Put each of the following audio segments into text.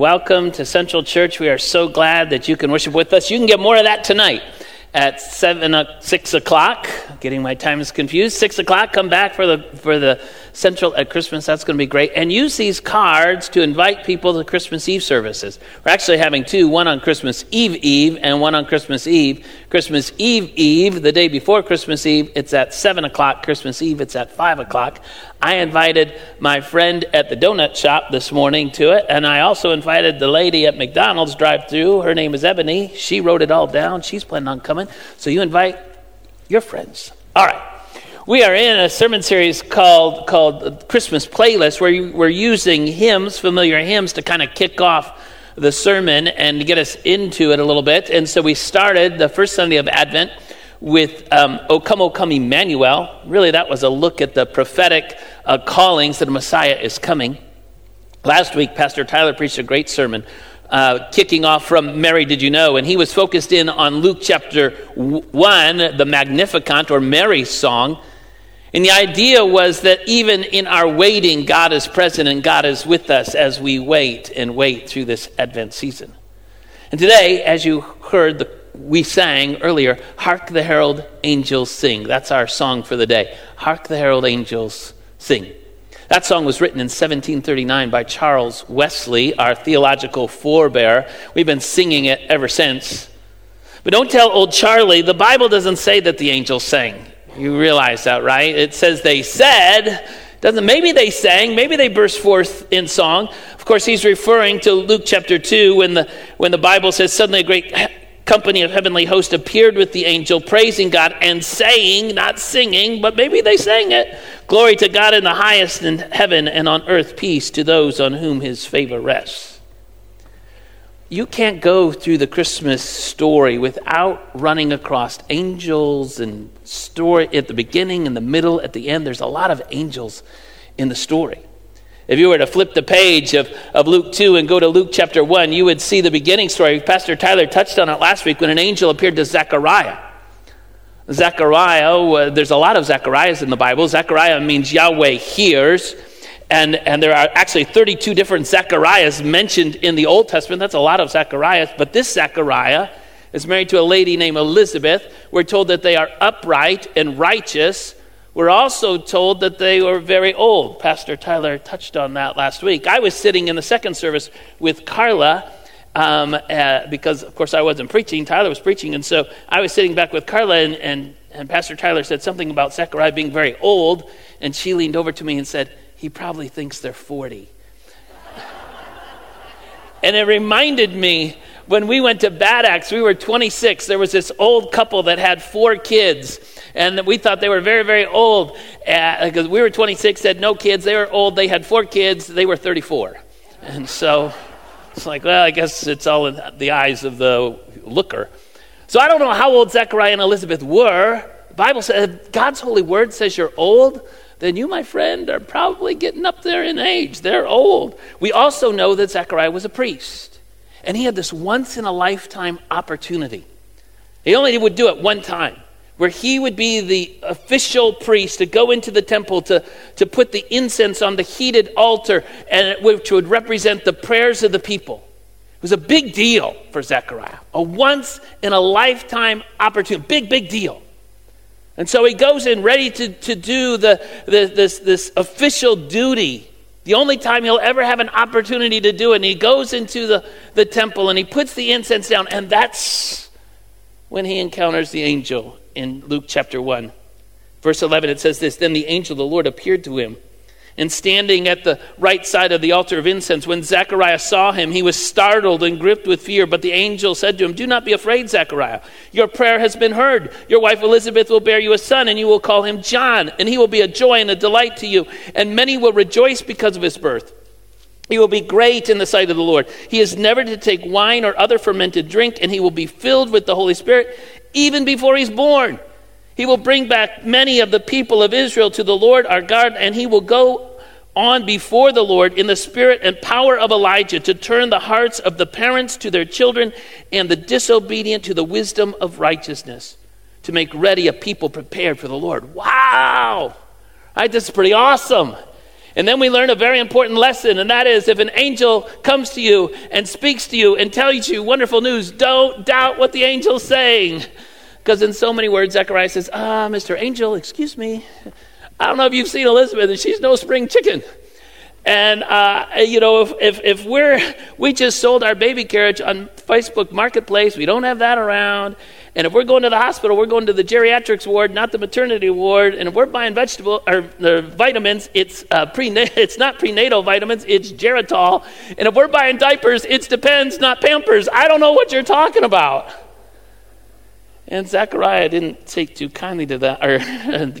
Welcome to Central Church. We are so glad that you can worship with us. You can get more of that tonight at seven, uh, six o'clock. Getting my times confused. Six o'clock. Come back for the for the Central at Christmas. That's going to be great. And use these cards to invite people to Christmas Eve services. We're actually having two: one on Christmas Eve Eve and one on Christmas Eve. Christmas Eve Eve, the day before Christmas Eve, it's at seven o'clock. Christmas Eve, it's at five o'clock. I invited my friend at the donut shop this morning to it, and I also invited the lady at McDonald's drive-through. Her name is Ebony. She wrote it all down. She's planning on coming. So you invite your friends. All right. We are in a sermon series called called Christmas Playlist, where we're using hymns, familiar hymns, to kind of kick off the sermon and get us into it a little bit. And so we started the first Sunday of Advent with um, O Come, O Come, Emmanuel. Really, that was a look at the prophetic uh, callings that a Messiah is coming. Last week, Pastor Tyler preached a great sermon uh, kicking off from Mary Did You Know? And he was focused in on Luke chapter 1, the Magnificat or Mary's song. And the idea was that even in our waiting, God is present and God is with us as we wait and wait through this Advent season. And today, as you heard, the, we sang earlier, Hark the Herald Angels Sing. That's our song for the day. Hark the Herald Angels Sing. That song was written in 1739 by Charles Wesley, our theological forebear. We've been singing it ever since. But don't tell old Charlie, the Bible doesn't say that the angels sang. You realize that, right? It says they said, doesn't maybe they sang, maybe they burst forth in song. Of course, he's referring to Luke chapter 2 when the when the Bible says suddenly a great company of heavenly hosts appeared with the angel, praising God and saying, not singing, but maybe they sang it. Glory to God in the highest in heaven and on earth, peace to those on whom his favor rests you can't go through the Christmas story without running across angels and story at the beginning, in the middle, at the end. There's a lot of angels in the story. If you were to flip the page of, of Luke 2 and go to Luke chapter 1, you would see the beginning story. Pastor Tyler touched on it last week when an angel appeared to Zechariah. Zechariah, uh, there's a lot of Zechariahs in the Bible. Zechariah means Yahweh hears. And, and there are actually 32 different Zechariahs mentioned in the Old Testament. That's a lot of Zechariahs. But this Zechariah is married to a lady named Elizabeth. We're told that they are upright and righteous. We're also told that they were very old. Pastor Tyler touched on that last week. I was sitting in the second service with Carla. Um, uh, because of course I wasn't preaching, Tyler was preaching, and so I was sitting back with Carla, and, and, and Pastor Tyler said something about Zechariah being very old, and she leaned over to me and said, he probably thinks they're 40. and it reminded me when we went to Bad Axe, we were 26. There was this old couple that had four kids, and we thought they were very, very old because uh, we were 26, had no kids. They were old. They had four kids. They were 34. And so it's like, well, I guess it's all in the eyes of the looker. So I don't know how old Zechariah and Elizabeth were. The Bible says, God's holy word says you're old then you, my friend, are probably getting up there in age. They're old. We also know that Zechariah was a priest, and he had this once in a lifetime opportunity. He only would do it one time, where he would be the official priest to go into the temple to, to put the incense on the heated altar, and which would represent the prayers of the people. It was a big deal for Zechariah, a once in a lifetime opportunity, big, big deal. And so he goes in ready to, to do the, the, this, this official duty. The only time he'll ever have an opportunity to do it. And he goes into the, the temple and he puts the incense down. And that's when he encounters the angel in Luke chapter 1. Verse 11, it says this Then the angel of the Lord appeared to him and standing at the right side of the altar of incense. When Zechariah saw him, he was startled and gripped with fear. But the angel said to him, Do not be afraid, Zechariah. Your prayer has been heard. Your wife Elizabeth will bear you a son, and you will call him John. And he will be a joy and a delight to you, and many will rejoice because of his birth. He will be great in the sight of the Lord. He is never to take wine or other fermented drink, and he will be filled with the Holy Spirit even before he's born. He will bring back many of the people of Israel to the Lord our God, and he will go on before the Lord in the spirit and power of Elijah to turn the hearts of the parents to their children and the disobedient to the wisdom of righteousness, to make ready a people prepared for the Lord. Wow! Right, this is pretty awesome. And then we learn a very important lesson, and that is if an angel comes to you and speaks to you and tells you wonderful news, don't doubt what the angel's saying. Because in so many words, Zechariah says, Ah, Mr. Angel, excuse me. I don't know if you've seen Elizabeth, and she's no spring chicken. And, uh, you know, if, if, if, we're, we just sold our baby carriage on Facebook Marketplace, we don't have that around. And if we're going to the hospital, we're going to the geriatrics ward, not the maternity ward. And if we're buying vegetable or the vitamins, it's, uh, pre, it's not prenatal vitamins, it's Geritol. And if we're buying diapers, it's depends, not Pampers. I don't know what you're talking about. And Zechariah didn't take too kindly to that, or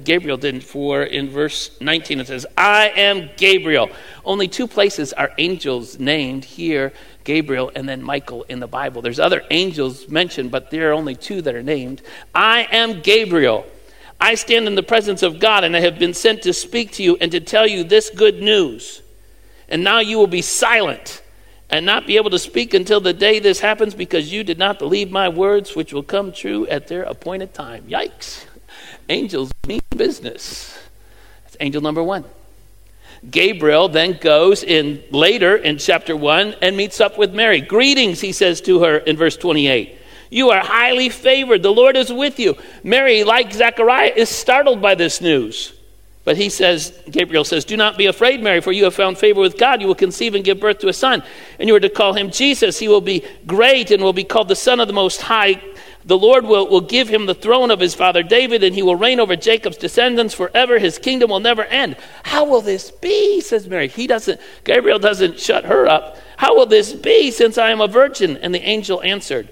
Gabriel didn't, for in verse 19 it says, I am Gabriel. Only two places are angels named here Gabriel and then Michael in the Bible. There's other angels mentioned, but there are only two that are named. I am Gabriel. I stand in the presence of God, and I have been sent to speak to you and to tell you this good news. And now you will be silent and not be able to speak until the day this happens because you did not believe my words, which will come true at their appointed time. Yikes. Angels mean business. That's angel number one. Gabriel then goes in later in chapter 1 and meets up with Mary. Greetings, he says to her in verse 28. You are highly favored. The Lord is with you. Mary, like Zechariah, is startled by this news. But he says, Gabriel says, Do not be afraid, Mary, for you have found favor with God. You will conceive and give birth to a son, and you are to call him Jesus. He will be great and will be called the Son of the Most High. The Lord will, will give him the throne of his father David, and he will reign over Jacob's descendants forever. His kingdom will never end. How will this be? says Mary. He doesn't, Gabriel doesn't shut her up. How will this be since I am a virgin? And the angel answered,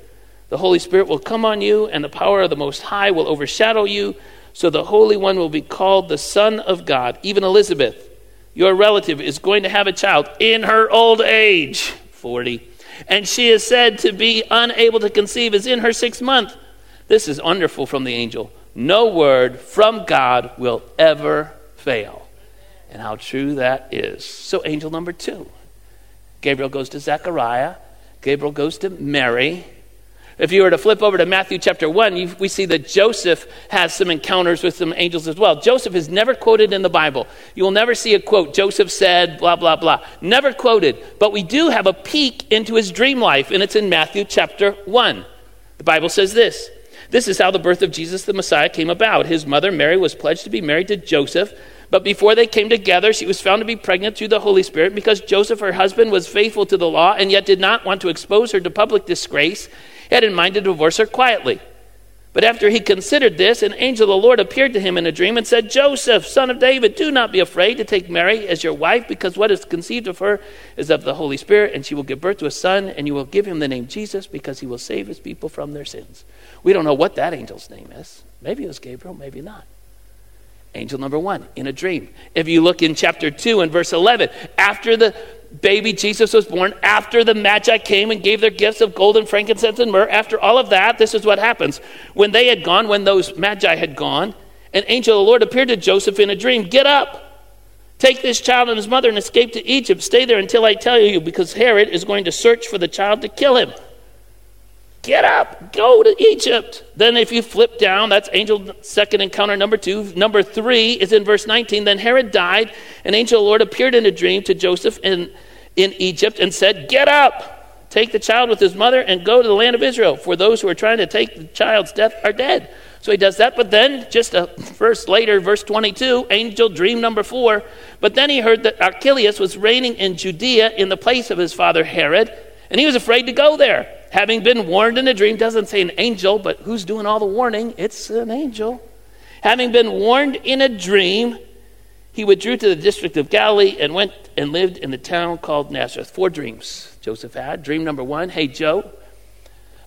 The Holy Spirit will come on you, and the power of the Most High will overshadow you. So the Holy One will be called the Son of God. Even Elizabeth, your relative, is going to have a child in her old age, 40. And she is said to be unable to conceive, is in her sixth month. This is wonderful from the angel. No word from God will ever fail. And how true that is. So, angel number two Gabriel goes to Zechariah, Gabriel goes to Mary. If you were to flip over to Matthew chapter 1, you, we see that Joseph has some encounters with some angels as well. Joseph is never quoted in the Bible. You will never see a quote, Joseph said, blah, blah, blah. Never quoted. But we do have a peek into his dream life, and it's in Matthew chapter 1. The Bible says this This is how the birth of Jesus the Messiah came about. His mother, Mary, was pledged to be married to Joseph. But before they came together, she was found to be pregnant through the Holy Spirit because Joseph, her husband, was faithful to the law and yet did not want to expose her to public disgrace had in mind to divorce her quietly. But after he considered this, an angel of the Lord appeared to him in a dream and said, Joseph, son of David, do not be afraid to take Mary as your wife, because what is conceived of her is of the Holy Spirit, and she will give birth to a son, and you will give him the name Jesus, because he will save his people from their sins. We don't know what that angel's name is. Maybe it was Gabriel, maybe not. Angel number one, in a dream. If you look in chapter 2 and verse 11, after the baby Jesus was born, after the Magi came and gave their gifts of gold and frankincense and myrrh, after all of that, this is what happens. When they had gone, when those Magi had gone, an angel of the Lord appeared to Joseph in a dream Get up, take this child and his mother and escape to Egypt. Stay there until I tell you, because Herod is going to search for the child to kill him. Get up, go to Egypt. Then, if you flip down, that's angel second encounter number two. Number three is in verse 19. Then Herod died. An angel of the Lord appeared in a dream to Joseph in, in Egypt and said, Get up, take the child with his mother, and go to the land of Israel. For those who are trying to take the child's death are dead. So he does that. But then, just a verse later, verse 22, angel dream number four. But then he heard that Archelaus was reigning in Judea in the place of his father Herod, and he was afraid to go there having been warned in a dream, doesn't say an angel, but who's doing all the warning? It's an angel. Having been warned in a dream, he withdrew to the district of Galilee and went and lived in the town called Nazareth. Four dreams Joseph had. Dream number one hey, Joe,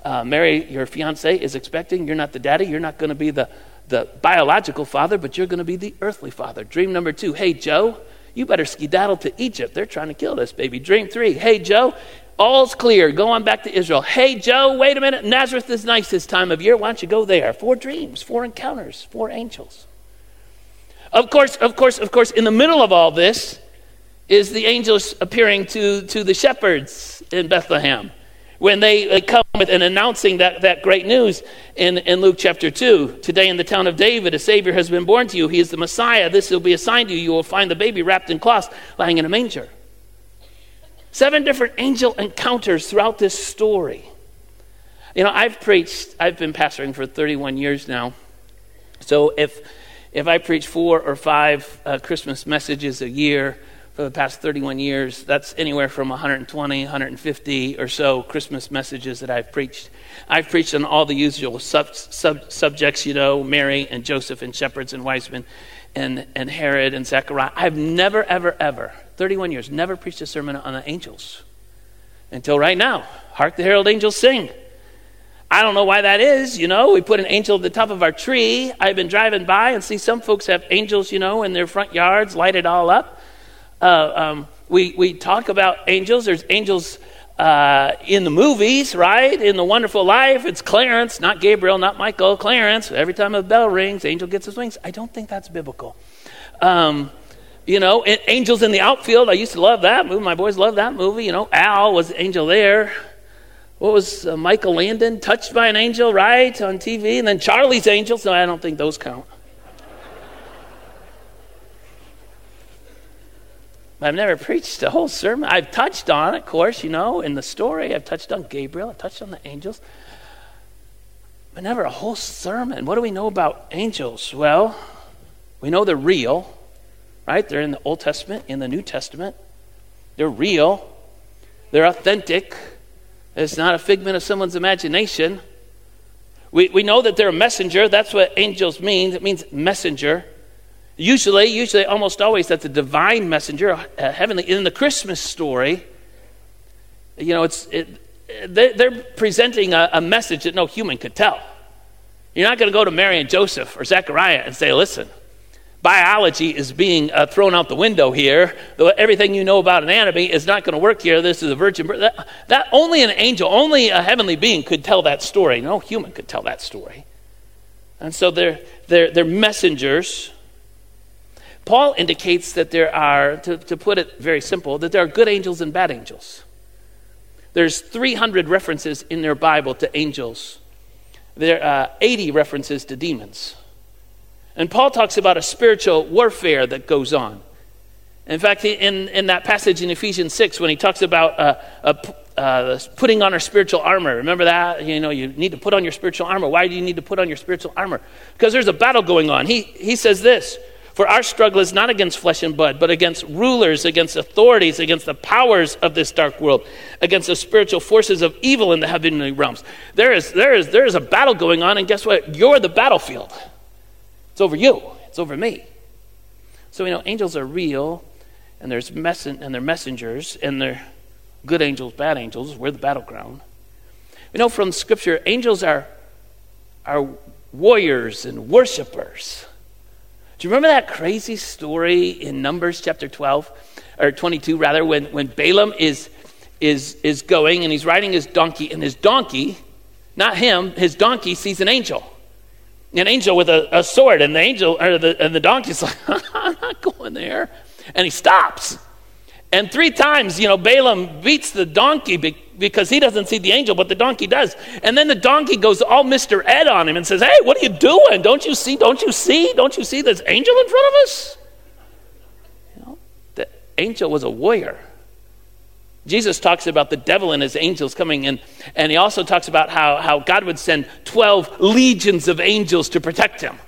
uh, Mary, your fiance, is expecting. You're not the daddy. You're not going to be the, the biological father, but you're going to be the earthly father. Dream number two hey, Joe, you better skedaddle to Egypt. They're trying to kill this baby. Dream three hey, Joe, All's clear. Go on back to Israel. Hey, Joe, wait a minute. Nazareth is nice this time of year. Why don't you go there? Four dreams, four encounters, four angels. Of course, of course, of course, in the middle of all this is the angels appearing to, to the shepherds in Bethlehem. when they, they come with and announcing that, that great news in, in Luke chapter 2. Today in the town of David, a Savior has been born to you. He is the Messiah. This will be a sign to you. You will find the baby wrapped in cloths lying in a manger. Seven different angel encounters throughout this story. You know, I've preached, I've been pastoring for 31 years now. So if, if I preach four or five uh, Christmas messages a year, for the past 31 years. That's anywhere from 120, 150 or so Christmas messages that I've preached. I've preached on all the usual sub, sub, subjects, you know, Mary and Joseph and shepherds and wise men and, and Herod and Zechariah. I've never, ever, ever, 31 years, never preached a sermon on the angels until right now. Hark the herald angels sing. I don't know why that is, you know. We put an angel at the top of our tree. I've been driving by and see some folks have angels, you know, in their front yards, light it all up. Uh, um, we, we talk about angels. There's angels uh, in the movies, right? In The Wonderful Life, it's Clarence, not Gabriel, not Michael, Clarence. Every time a bell rings, angel gets his wings. I don't think that's biblical. Um, you know, Angels in the Outfield, I used to love that movie. My boys love that movie. You know, Al was the angel there. What was uh, Michael Landon, Touched by an Angel, right, on TV? And then Charlie's Angels. No, I don't think those count. I've never preached a whole sermon. I've touched on, of course, you know, in the story. I've touched on Gabriel. I've touched on the angels. But never a whole sermon. What do we know about angels? Well, we know they're real, right? They're in the Old Testament, in the New Testament. They're real. They're authentic. It's not a figment of someone's imagination. We, we know that they're a messenger. That's what angels mean. It means messenger. Usually, usually, almost always, that's a divine messenger, a heavenly. In the Christmas story, you know, it's it, they're presenting a, a, message that no human could tell. You're not going to go to Mary and Joseph or Zechariah and say, "Listen, biology is being uh, thrown out the window here. Everything you know about anatomy is not going to work here. This is a virgin birth." That, that only an angel, only a heavenly being could tell that story. No human could tell that story. And so they're they're, they're messengers Paul indicates that there are, to, to put it very simple, that there are good angels and bad angels. There's 300 references in their Bible to angels. There are 80 references to demons. And Paul talks about a spiritual warfare that goes on. In fact, in, in that passage in Ephesians 6, when he talks about uh, uh, uh, putting on our spiritual armor, remember that? You know, you need to put on your spiritual armor. Why do you need to put on your spiritual armor? Because there's a battle going on. He, he says this for our struggle is not against flesh and blood, but against rulers, against authorities, against the powers of this dark world, against the spiritual forces of evil in the heavenly realms. There is, there is, there is a battle going on, and guess what? You're the battlefield. It's over you, it's over me. So, you know, angels are real, and, there's mess- and they're messengers, and they're good angels, bad angels. We're the battleground. We know from Scripture, angels are, are warriors and worshipers. Do you remember that crazy story in Numbers chapter 12, or 22 rather, when, when Balaam is, is, is going and he's riding his donkey, and his donkey, not him, his donkey sees an angel. An angel with a, a sword, and the angel, or the, and the donkey's like, I'm not going there. And he stops. And three times, you know, Balaam beats the donkey because he doesn't see the angel, but the donkey does. And then the donkey goes all Mr. Ed on him and says, Hey, what are you doing? Don't you see? Don't you see? Don't you see this angel in front of us? You know, the angel was a warrior. Jesus talks about the devil and his angels coming in, and he also talks about how, how God would send 12 legions of angels to protect him.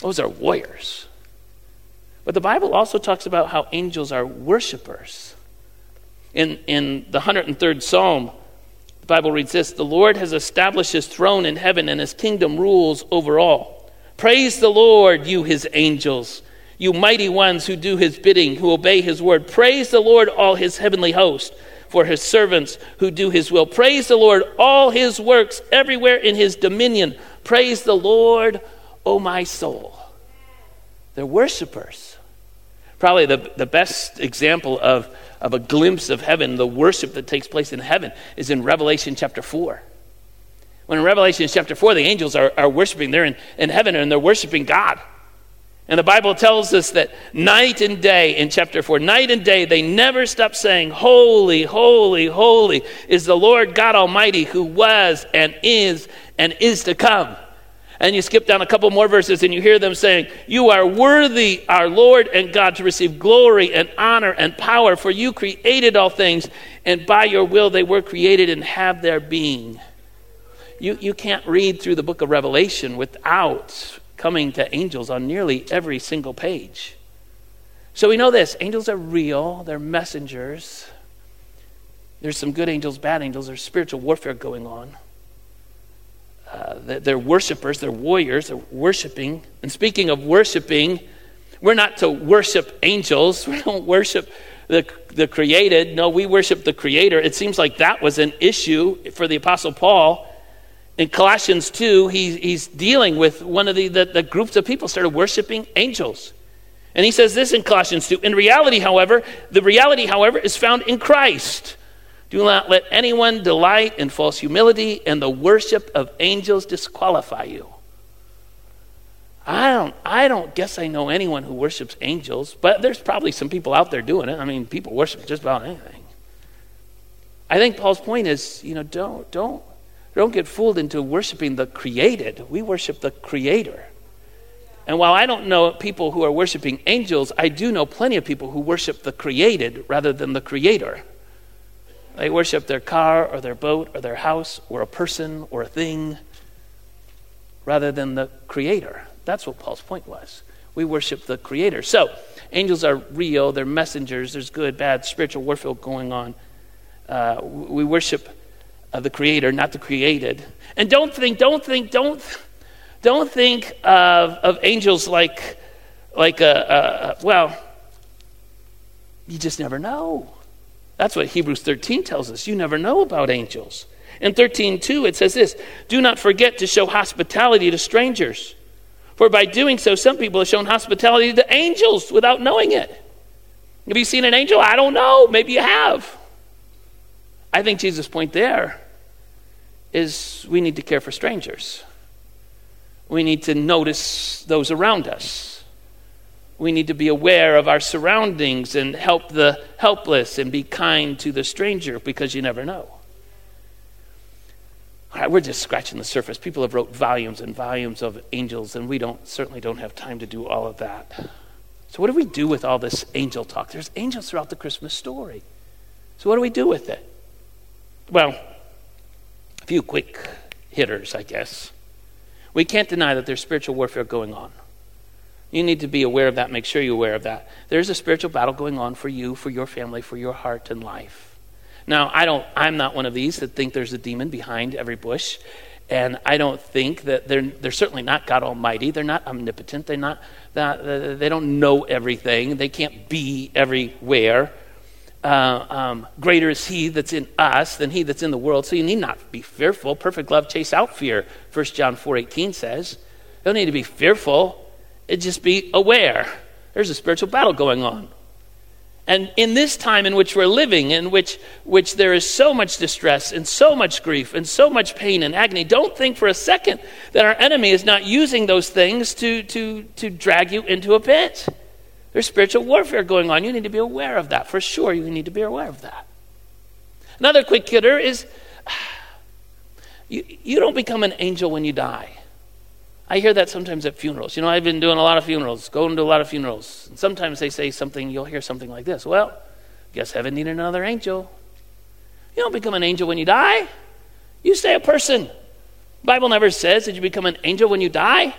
Those are warriors. But the Bible also talks about how angels are worshipers. In, in the 103rd Psalm, the Bible reads this The Lord has established his throne in heaven, and his kingdom rules over all. Praise the Lord, you his angels, you mighty ones who do his bidding, who obey his word. Praise the Lord, all his heavenly host, for his servants who do his will. Praise the Lord, all his works everywhere in his dominion. Praise the Lord, O my soul. They're worshipers. Probably the, the best example of, of a glimpse of heaven, the worship that takes place in heaven, is in Revelation chapter 4. When in Revelation chapter 4, the angels are, are worshiping, they're in, in heaven and they're worshiping God. And the Bible tells us that night and day, in chapter 4, night and day, they never stop saying, Holy, holy, holy is the Lord God Almighty who was and is and is to come. And you skip down a couple more verses and you hear them saying, You are worthy, our Lord and God, to receive glory and honor and power, for you created all things, and by your will they were created and have their being. You, you can't read through the book of Revelation without coming to angels on nearly every single page. So we know this angels are real, they're messengers. There's some good angels, bad angels, there's spiritual warfare going on. Uh, they're worshipers, they're warriors, they're worshiping. And speaking of worshiping, we're not to worship angels, we don't worship the, the created. No, we worship the creator. It seems like that was an issue for the Apostle Paul in Colossians 2, he, he's dealing with one of the, the, the groups of people started worshiping angels. And he says this in Colossians 2 In reality, however, the reality, however, is found in Christ. Do not let anyone delight in false humility, and the worship of angels disqualify you. I don't, I don't guess I know anyone who worships angels, but there's probably some people out there doing it. I mean, people worship just about anything. I think Paul's point is, you know, don't, don't, don't get fooled into worshiping the created. We worship the creator. And while I don't know people who are worshiping angels, I do know plenty of people who worship the created rather than the creator. They worship their car or their boat or their house or a person or a thing rather than the creator. That's what Paul's point was. We worship the creator. So, angels are real, they're messengers, there's good, bad, spiritual warfare going on. Uh, we worship of the creator, not the created. And don't think, don't think, don't, don't think of, of angels like, like a, a, well, you just never know. That's what Hebrews 13 tells us. You never know about angels. In 13:2 it says this, "Do not forget to show hospitality to strangers, for by doing so some people have shown hospitality to angels without knowing it." Have you seen an angel? I don't know. Maybe you have. I think Jesus' point there is we need to care for strangers. We need to notice those around us. We need to be aware of our surroundings and help the helpless and be kind to the stranger because you never know. All right, we're just scratching the surface. People have wrote volumes and volumes of angels, and we don't certainly don't have time to do all of that. So, what do we do with all this angel talk? There's angels throughout the Christmas story. So, what do we do with it? Well, a few quick hitters, I guess. We can't deny that there's spiritual warfare going on. You need to be aware of that, make sure you're aware of that. There's a spiritual battle going on for you, for your family, for your heart and life. Now, I don't I'm not one of these that think there's a demon behind every bush. And I don't think that they're, they're certainly not God Almighty. They're not omnipotent. They're not, they don't know everything. They can't be everywhere uh, um, greater is he that's in us than he that's in the world. So you need not be fearful. Perfect love chase out fear, 1 John 4.18 says. You don't need to be fearful. It just be aware. There's a spiritual battle going on. And in this time in which we're living, in which, which there is so much distress and so much grief and so much pain and agony, don't think for a second that our enemy is not using those things to, to, to drag you into a pit. There's spiritual warfare going on. You need to be aware of that. For sure, you need to be aware of that. Another quick hitter is you, you don't become an angel when you die. I hear that sometimes at funerals. You know, I've been doing a lot of funerals, going to a lot of funerals. And sometimes they say something, you'll hear something like this Well, guess heaven needed another angel. You don't become an angel when you die, you stay a person. Bible never says that you become an angel when you die.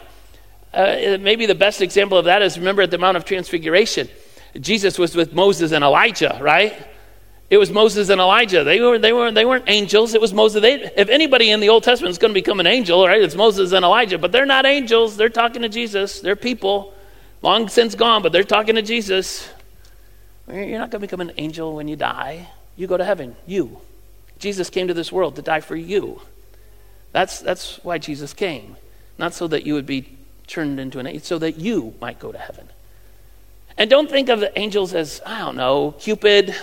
Uh, maybe the best example of that is remember at the Mount of Transfiguration, Jesus was with Moses and Elijah, right? It was Moses and Elijah. They, were, they, were, they weren't angels. It was Moses. They, if anybody in the Old Testament is going to become an angel, right, it's Moses and Elijah. But they're not angels. They're talking to Jesus. They're people, long since gone, but they're talking to Jesus. You're not going to become an angel when you die. You go to heaven. You. Jesus came to this world to die for you. That's, that's why Jesus came. Not so that you would be turned into an angel so that you might go to heaven. And don't think of the angels as, I don't know, Cupid,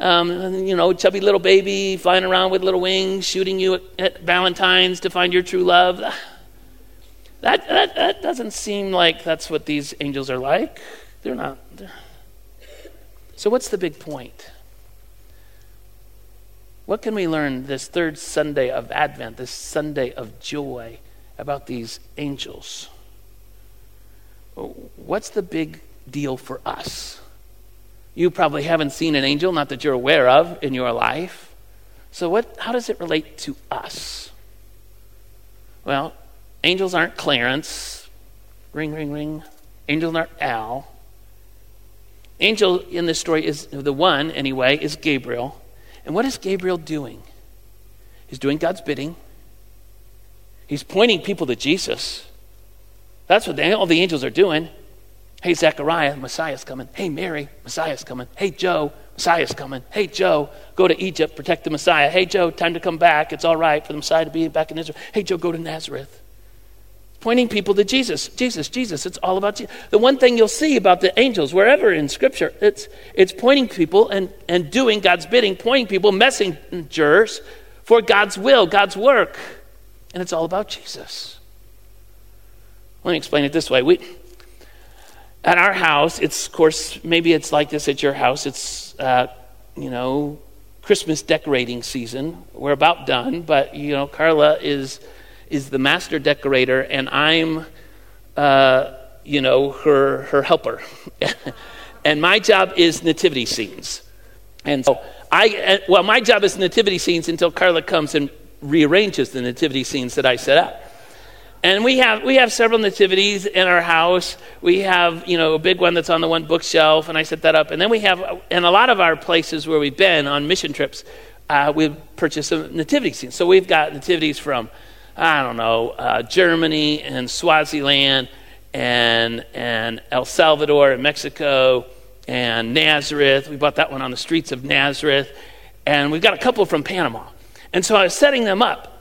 um, you know, chubby little baby flying around with little wings, shooting you at, at Valentine's to find your true love. That, that, that doesn't seem like that's what these angels are like. They're not. They're... So, what's the big point? What can we learn this third Sunday of Advent, this Sunday of joy, about these angels? What's the big deal for us? You probably haven't seen an angel, not that you're aware of, in your life. So, what, how does it relate to us? Well, angels aren't Clarence. Ring, ring, ring. Angels aren't Al. Angel in this story is the one, anyway, is Gabriel. And what is Gabriel doing? He's doing God's bidding. He's pointing people to Jesus. That's what all the angels are doing. Hey, Zechariah, Messiah's coming. Hey, Mary, Messiah's coming. Hey, Joe, Messiah's coming. Hey, Joe, go to Egypt, protect the Messiah. Hey, Joe, time to come back. It's all right for the Messiah to be back in Israel. Hey, Joe, go to Nazareth. Pointing people to Jesus. Jesus, Jesus. It's all about Jesus. The one thing you'll see about the angels, wherever in Scripture, it's, it's pointing people and, and doing God's bidding, pointing people, messengers for God's will, God's work. And it's all about Jesus. Let me explain it this way. We, at our house, it's, of course, maybe it's like this at your house. It's, uh, you know, Christmas decorating season. We're about done, but, you know, Carla is, is the master decorator, and I'm, uh, you know, her, her helper. and my job is nativity scenes. And so I, uh, well, my job is nativity scenes until Carla comes and rearranges the nativity scenes that I set up. And we have we have several nativities in our house. We have you know a big one that's on the one bookshelf, and I set that up. And then we have in a lot of our places where we've been on mission trips, uh, we've purchased some nativity scenes. So we've got nativities from I don't know uh, Germany and Swaziland and and El Salvador and Mexico and Nazareth. We bought that one on the streets of Nazareth, and we've got a couple from Panama. And so I was setting them up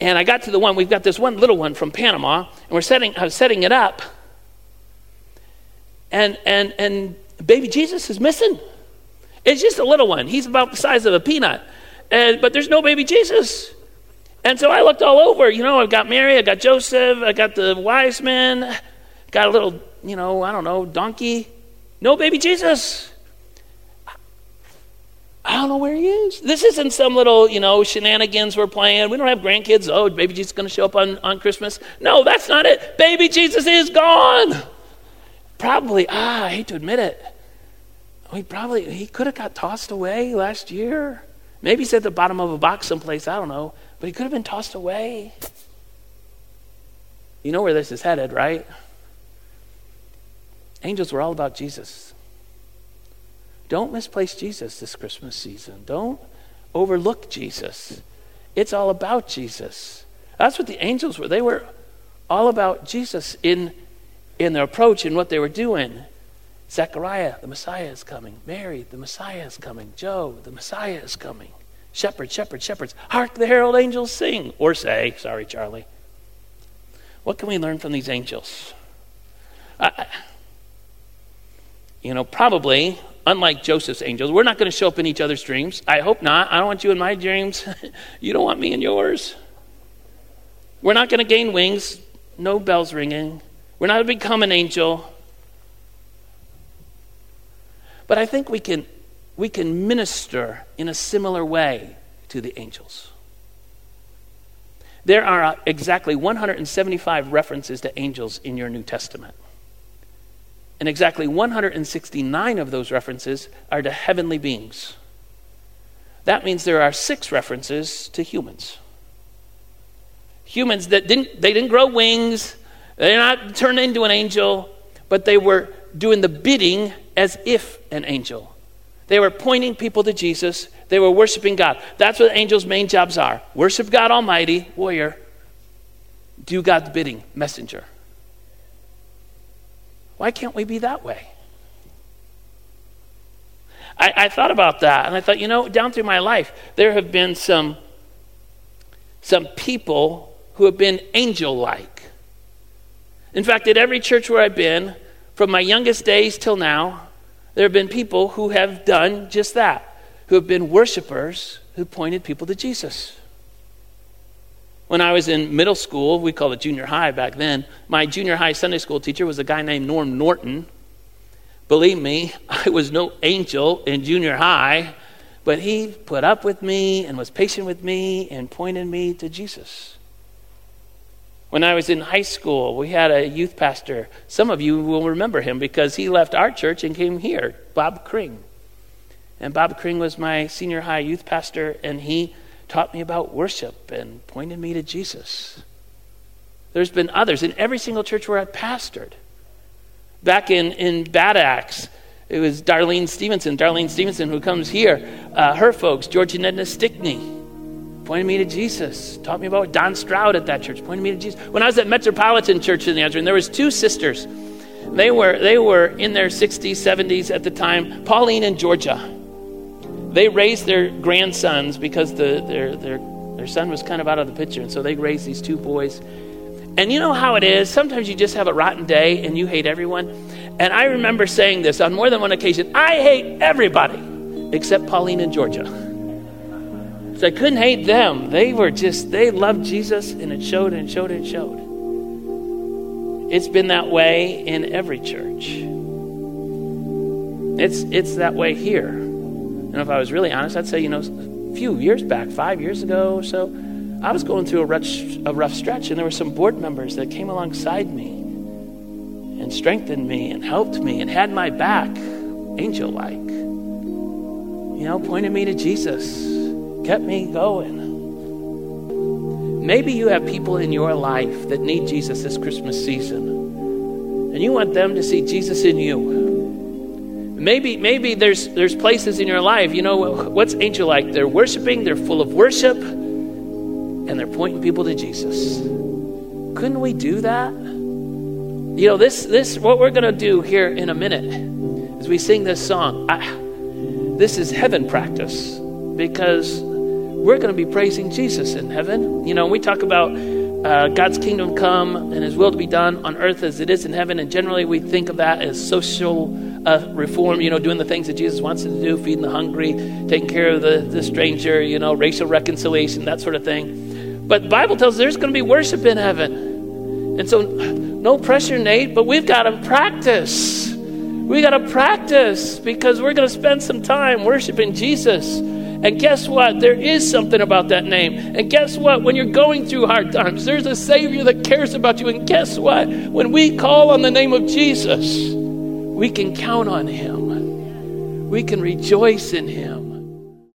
and I got to the one, we've got this one little one from Panama, and we're setting, I was setting it up. And, and, and baby Jesus is missing. It's just a little one. He's about the size of a peanut. And, but there's no baby Jesus. And so I looked all over. You know, I've got Mary, I got Joseph, I got the wise men, got a little, you know, I don't know, donkey. No baby Jesus. I don't know where he is. This isn't some little, you know, shenanigans we're playing. We don't have grandkids. Oh, baby Jesus is going to show up on, on Christmas. No, that's not it. Baby Jesus is gone. Probably, ah, I hate to admit it. He probably, he could have got tossed away last year. Maybe he's at the bottom of a box someplace. I don't know. But he could have been tossed away. You know where this is headed, right? Angels were all about Jesus. Don't misplace Jesus this Christmas season. Don't overlook Jesus. It's all about Jesus. That's what the angels were. They were all about Jesus in, in their approach and what they were doing. Zechariah, the Messiah is coming. Mary, the Messiah is coming. Joe, the Messiah is coming. Shepherds, shepherds, shepherds. Hark the herald angels sing. Or say, sorry, Charlie. What can we learn from these angels? You know, probably unlike Joseph's angels, we're not going to show up in each other's dreams. I hope not. I don't want you in my dreams. you don't want me in yours. We're not going to gain wings, no bells ringing. We're not going to become an angel. But I think we can, we can minister in a similar way to the angels. There are exactly 175 references to angels in your New Testament. And exactly 169 of those references are to heavenly beings. That means there are six references to humans. Humans that didn't, they didn't grow wings, they're not turned into an angel, but they were doing the bidding as if an angel. They were pointing people to Jesus, they were worshiping God. That's what angels' main jobs are worship God Almighty, warrior, do God's bidding, messenger. Why can't we be that way? I, I thought about that and I thought, you know, down through my life, there have been some, some people who have been angel like. In fact, at every church where I've been, from my youngest days till now, there have been people who have done just that, who have been worshipers who pointed people to Jesus. When I was in middle school, we called it junior high back then, my junior high Sunday school teacher was a guy named Norm Norton. Believe me, I was no angel in junior high, but he put up with me and was patient with me and pointed me to Jesus. When I was in high school, we had a youth pastor. Some of you will remember him because he left our church and came here, Bob Kring. And Bob Kring was my senior high youth pastor, and he taught me about worship and pointed me to Jesus. There's been others in every single church where I've pastored. Back in, in Bad Axe, it was Darlene Stevenson, Darlene Stevenson, who comes here. Uh, her folks, George and Edna Stickney, pointed me to Jesus. Taught me about Don Stroud at that church. Pointed me to Jesus. When I was at Metropolitan Church in the Nazarene, there was two sisters. They were they were in their 60s, 70s at the time. Pauline and Georgia they raised their grandsons because the, their, their, their son was kind of out of the picture. And so they raised these two boys. And you know how it is? Sometimes you just have a rotten day and you hate everyone. And I remember saying this on more than one occasion I hate everybody except Pauline and Georgia. So I couldn't hate them. They were just, they loved Jesus and it showed and showed and showed. It's been that way in every church. It's, it's that way here. And if I was really honest, I'd say, you know, a few years back, five years ago or so, I was going through a rough, a rough stretch, and there were some board members that came alongside me and strengthened me and helped me and had my back, angel like. You know, pointed me to Jesus, kept me going. Maybe you have people in your life that need Jesus this Christmas season, and you want them to see Jesus in you. Maybe, maybe there's, there's places in your life, you know, what's angel like? They're worshiping, they're full of worship, and they're pointing people to Jesus. Couldn't we do that? You know, this, this what we're going to do here in a minute as we sing this song. I, this is heaven practice because we're going to be praising Jesus in heaven. You know, we talk about uh, God's kingdom come and His will to be done on earth as it is in heaven, and generally we think of that as social uh, reform, you know, doing the things that Jesus wants us to do, feeding the hungry, taking care of the, the stranger, you know, racial reconciliation, that sort of thing. But the Bible tells us there's going to be worship in heaven. And so, no pressure, Nate, but we've got to practice. We got to practice because we're going to spend some time worshiping Jesus. And guess what? There is something about that name. And guess what? When you're going through hard times, there's a Savior that cares about you. And guess what? When we call on the name of Jesus, we can count on Him. We can rejoice in Him.